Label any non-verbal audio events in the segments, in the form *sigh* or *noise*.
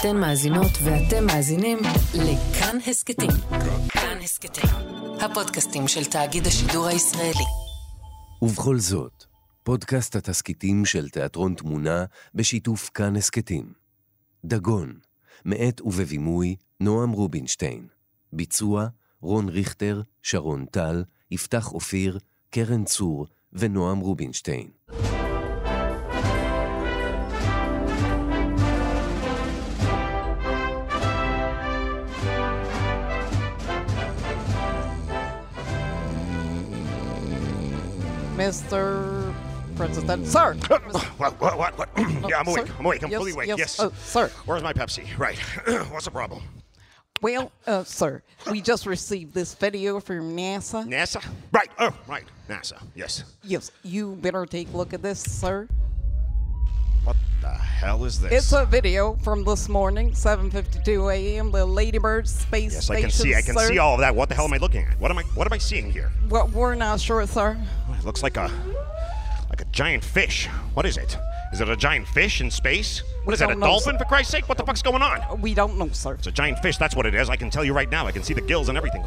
אתן מאזינות ואתם מאזינים לכאן הסכתים. כאן הסכתים, הפודקאסטים של תאגיד השידור הישראלי. ובכל זאת, פודקאסט התסכיתים של תיאטרון תמונה בשיתוף כאן הסכתים. דגון, מאת ובבימוי נועם רובינשטיין. ביצוע רון ריכטר, שרון טל, יפתח אופיר, קרן צור ונועם רובינשטיין. Mr. President. Sir! *coughs* What? What? What? what? *clears throat* yeah, I'm awake. sir? I'm awake. I'm Yes, fully awake. yes. Yes. Oh, sir. Where's my Pepsi? Right. *clears throat* What's the problem? Well, uh, sir, we just received this video from NASA. NASA? Right. Oh, right. NASA. Yes. Yes, you better take a look at this, sir. What the hell is this? It's a video from this morning, 7:52 a.m. The Lady Bird space yes, station. I can see. I can sir. see all of that. What the hell am I looking at? What am I? What am I seeing here? Well, we're not sure, sir. It looks like a like a giant fish. What is it? Is it a giant fish in space? What is that? A know, dolphin? sir. For Christ's sake! What the fuck's going on? We don't know, sir. It's a giant fish. That's what it is. I can tell you right now. I can see the gills and everything.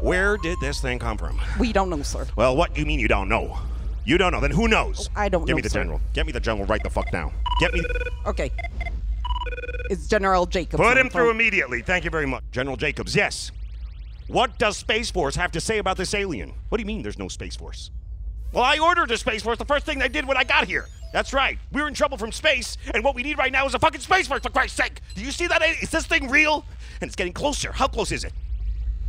Where did this thing come from? We don't know, sir. Well, what do you mean you don't know? You don't know. Then who knows? I don't Give me the sir. general. Get me the general right the fuck now. Get me. Okay. It's General Jacobs. Put him through immediately. Thank you very much. General Jacobs, yes. What does Space Force have to say about this alien? What do you mean there's no Space Force? Well, I ordered a Space Force the first thing they did when I got here. That's right. We were in trouble from space, and what we need right now is a fucking Space Force, for Christ's sake. Do you see that? Is this thing real? And it's getting closer. How close is it?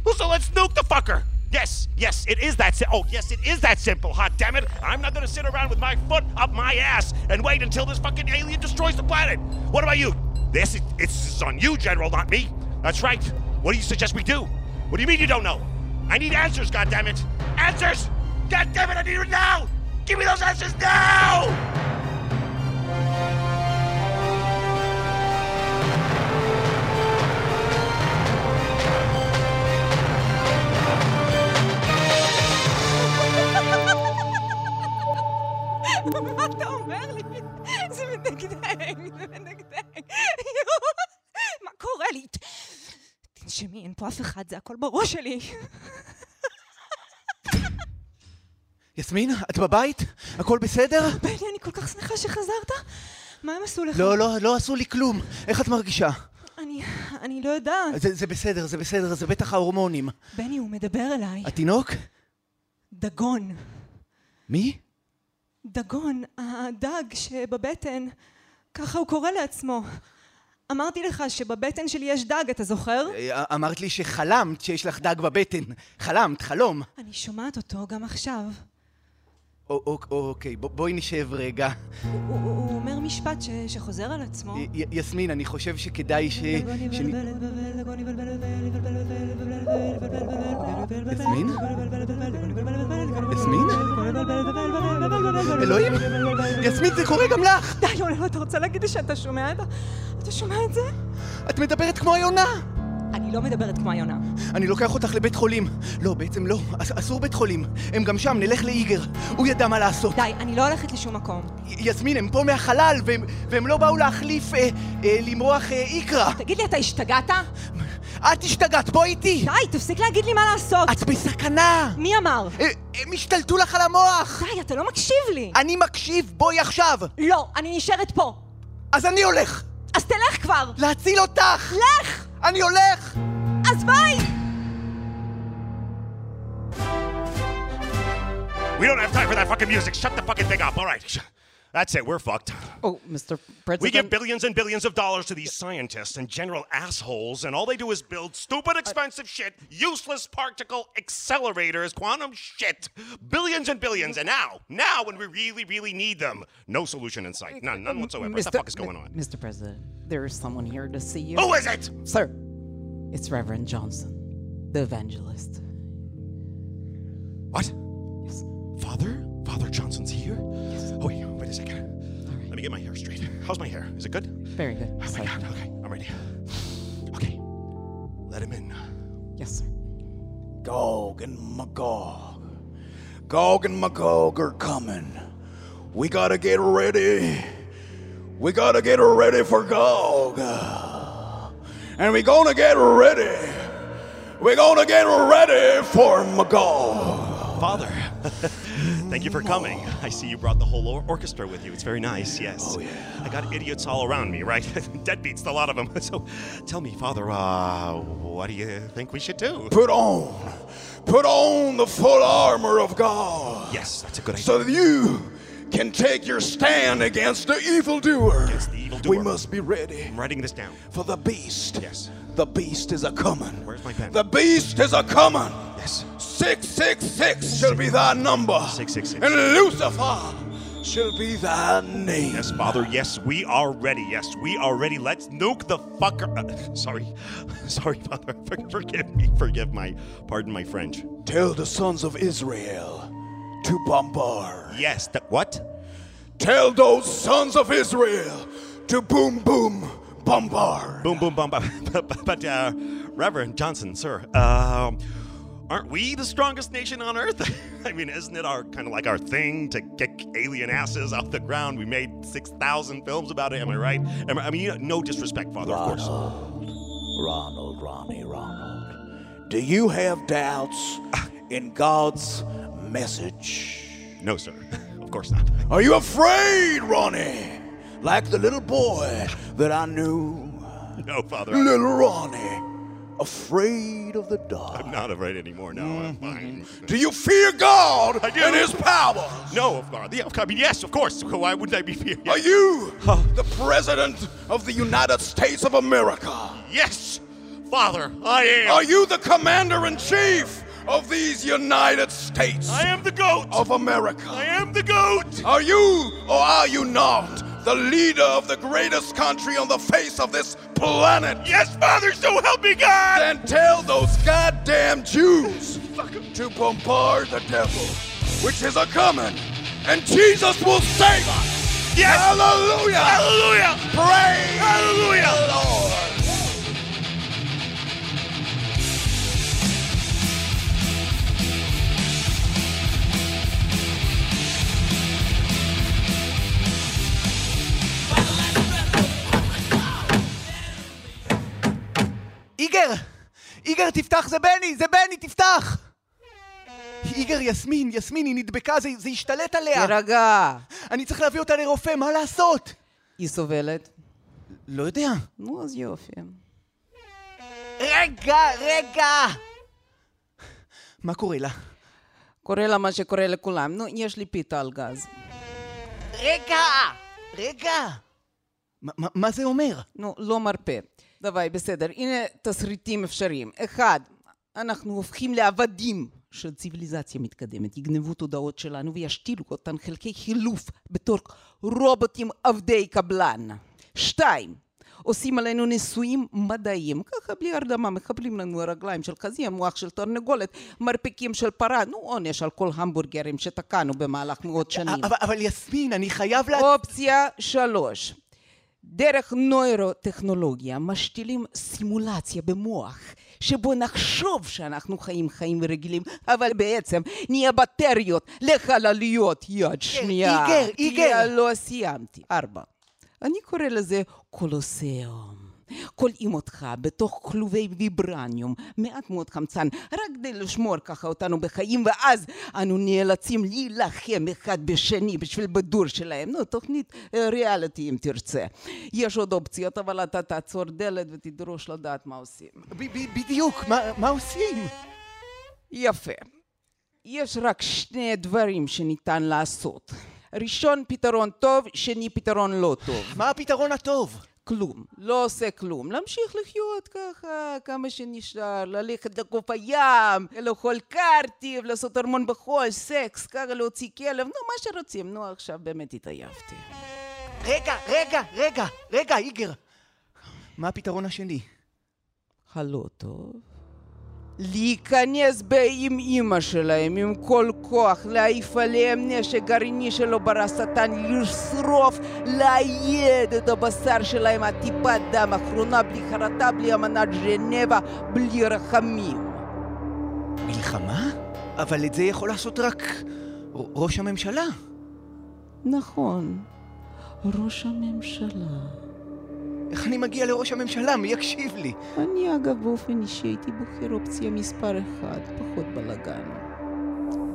Well, so let's nuke the fucker. Yes, yes, it is that simple. Oh, yes, it is that simple. Hot damn it. I'm not gonna sit around with my foot up my ass and wait until this fucking alien destroys the planet. What about you? This is, it's on you, General, not me. That's right. What do you suggest we do? What do you mean you don't know? I need answers, goddammit. Answers! God damn it, I need it now! Give me those answers now! מה *laughs* אתה אומר לי? זה מדגדג, זה מדגדג. מה קורה לי? תנשמי, אין פה אף אחד, זה הכל בראש שלי. יסמין, את בבית? הכל בסדר? בני, אני כל כך שמחה שחזרת. מה הם עשו לך? לא, לא, לא עשו לי כלום. איך את מרגישה? אני, אני לא יודעת. זה, זה בסדר, זה בסדר, זה בטח ההורמונים. בני, הוא מדבר אליי. התינוק? דגון. מי? דגון, הדג שבבטן, ככה הוא קורא לעצמו. אמרתי לך שבבטן שלי יש דג, אתה זוכר? אה, אמרת לי שחלמת שיש לך דג בבטן. חלמת, חלום. אני שומעת אותו גם עכשיו. אוקיי, בואי נשב רגע. הוא, אומר משפט שחוזר על עצמו. יסמין, אני חושב שכדאי ש... יסמין? יסמין? אלוהים! יסמין, זה קורה גם לך! די, לא, אתה רוצה להגיד לי שאתה שומע את ה... אתה שומע את זה? את מדברת כמו היונה! אני לא מדברת כמו היונה. אני לוקח אותך לבית חולים. לא, בעצם לא. אס- אסור בית חולים. הם גם שם, נלך לאיגר. הוא ידע מה לעשות. די, אני לא הולכת לשום מקום. י- יסמין, הם פה מהחלל, והם, והם לא באו להחליף, אה, אה, למרוח אה, איקרה. תגיד לי, אתה השתגעת? את השתגעת, בואי איתי! די, תפסיק להגיד לי מה לעשות! את בסכנה! מי אמר? אה, הם השתלטו לך על המוח! די, אתה לא מקשיב לי! אני מקשיב, בואי עכשיו! לא, אני נשארת פה! אז אני הולך! אז תלך כבר! להציל אותך! לך! אני הולך! אז ביי! We don't have time for that fucking music. Shut the fucking thing up. All right. That's it. We're fucked. Oh, Mr. President. We give billions and billions of dollars to these scientists and general assholes, and all they do is build stupid, expensive shit, useless particle accelerators, quantum shit. Billions and billions, and now, now when we really, really need them, no solution in sight. None, none whatsoever. What the fuck is going on? Mr. President, there is someone here to see you. Who is it? Sir, it's Reverend Johnson, the evangelist. What? Yes. Father? Father Johnson's here? Yes. Oh, wait a second. Let me get my hair straight. How's my hair? Is it good? Very good. Oh my god, okay, I'm ready. Okay, let him in. Yes, sir. Gog and Magog. Gog and Magog are coming. We gotta get ready. We gotta get ready for Gog. And we gonna get ready. We're gonna get ready for Magog. Father, *laughs* thank you for coming. I see you brought the whole or- orchestra with you. It's very nice, yes. Oh, yeah. I got idiots all around me, right? *laughs* Deadbeats, a lot of them. *laughs* So tell me, Father, uh, what do you think we should do? Put on, put on the full armor of God. Yes, that's a good idea. so that you can take your stand against the evildoer. Against the evildoer. We must be ready I'm writing this down. for the beast. Yes. The beast is a coming. Where's my pen? The beast is a coming. Yes. Six six six shall be thy number. 666. And Lucifer shall be thy name. Yes, Father, yes, we are ready. Yes, we are ready. Let's nuke the fucker. Uh, sorry. *laughs* Sorry, Father. *laughs* For- forgive me. Forgive my. Pardon my French. Tell the sons of Israel to bombard. Yes, that. What? Tell those sons of Israel to boom boom bombard. Boom, boom, boom. *laughs* but, but uh, Reverend Johnson, sir, um, aren't we the strongest nation on earth? *laughs* I mean, isn't it our kind of like our thing to kick alien asses off the ground? We made 6,000 films about it, am I right? Am I, I mean, you know, no disrespect, Father, of course. Ronald, Ronnie, Ronald. Do you have doubts *laughs* in God's message? No, sir. *laughs* of course not. Are you afraid, Ronnie? Like the little boy that I knew? No, Father. Little Ronnie, afraid of the dark. I'm not afraid anymore. No, I'm mm-hmm. fine. Do you fear God and His power? No, of God. Yeah, I mean, yes, of course. Why wouldn't I be feared? Are you the President of the United States of America? Yes, Father, I am. Are you the Commander in Chief of these United States I am the goat. of America? I am the goat. Are you or are you not the leader of the greatest country on the face of this planet? Yes, Father, so help me God. Then tell those goddamn Jews to bombard the devil, which is a coming, and Jesus will save us. Yes. Hallelujah. Hallelujah. Praise Hallelujah. Lord. תפתח, זה בני! זה בני, תפתח! איגר, יסמין, יסמין, היא נדבקה, זה, זה השתלט עליה! תירגע. אני צריך להביא אותה לרופא, מה לעשות? היא סובלת? לא יודע. נו, אז יופי. רגע, רגע! מה קורה לה? קורה לה מה שקורה לכולם. נו, יש לי פיתה על גז. רגע! רגע! מה- מה- זה אומר? נו, לא מרפה. דווי, בסדר. הנה תסריטים אפשריים. אחד, אנחנו הופכים לעבדים של ציוויליזציה מתקדמת. יגנבו תודעות שלנו וישתילו אותן חלקי חילוף בתור רובוטים עבדי קבלן. שתיים, עושים עלינו ניסויים מדעיים, ככה בלי הרדמה, מחבלים לנו רגליים של חזיר, מוח של תרנגולת, מרפקים של פרה, נו עונש על כל המבורגרים שתקענו במהלך מאות שנים. אבל, אבל יסמין, אני חייב לה... אופציה שלוש, דרך נוירוטכנולוגיה משתילים סימולציה במוח שבו נחשוב שאנחנו חיים חיים רגילים, אבל בעצם נהיה בטריות לחלליות יד שנייה. איגר, איגר. לא סיימתי. ארבע. אני קורא לזה קולוסיאום. כולאים אותך בתוך כלובי ויברניום, מעט מאוד חמצן, רק כדי לשמור ככה אותנו בחיים, ואז אנו נאלצים להילחם אחד בשני בשביל בדור שלהם. נו, תוכנית אה, ריאליטי אם תרצה. יש עוד אופציות, אבל אתה תעצור דלת ותדרוש לדעת מה עושים. בדיוק, מה עושים? יפה. יש רק שני דברים שניתן לעשות. ראשון, פתרון טוב, שני, פתרון לא טוב. מה הפתרון הטוב? כלום, לא עושה כלום. להמשיך לחיות ככה כמה שנשאר, ללכת לחוף הים, לאכול קרטיב, לעשות ארמון בחול, סקס, ככה להוציא כלב, נו, מה שרוצים. נו, עכשיו באמת התעייפתי. רגע, רגע, רגע, רגע, איגר. מה הפתרון השני? הלא טוב. להיכנס עם אימא שלהם עם כל כוח, להעיף עליהם נשק גרעיני שלא ברא שטן, לשרוף, לאייד את הבשר שלהם עד טיפת דם אחרונה, בלי חרטה, בלי אמנת ז'נבה, בלי רחמים. מלחמה? אבל את זה יכול לעשות רק ראש הממשלה. נכון. ראש הממשלה. איך אני מגיע לראש הממשלה? מי יקשיב לי? אני אגב באופן אישי הייתי בוחר אופציה מספר אחד, פחות בלאגן.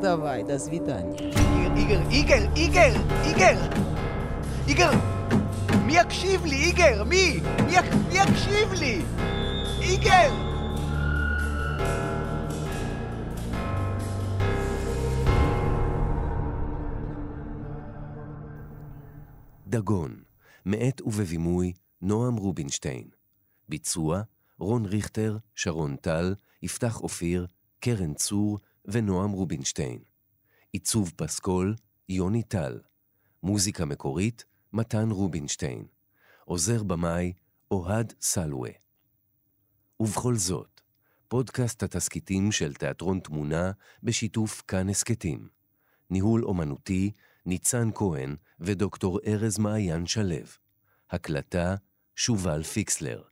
דווי, דה סווידניה. איגר, איגר, איגר, איגר! איגר! מי יקשיב לי, איגר? מי? מי, יק... מי יקשיב לי? איגר! דגון, מאת ובבימוי נועם רובינשטיין. ביצוע רון ריכטר, שרון טל, יפתח אופיר, קרן צור ונועם רובינשטיין. עיצוב פסקול, יוני טל. מוזיקה מקורית, מתן רובינשטיין. עוזר במאי, אוהד סלווה. ובכל זאת, פודקאסט התסכיתים של תיאטרון תמונה בשיתוף כאן הסכתים. ניהול אומנותי, ניצן כהן ודוקטור ארז מעיין שלו. הקלטה, שובל פיקסלר.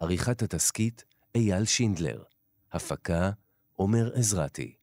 עריכת התסכית, אייל שינדלר. הפקה, עומר עזרתי.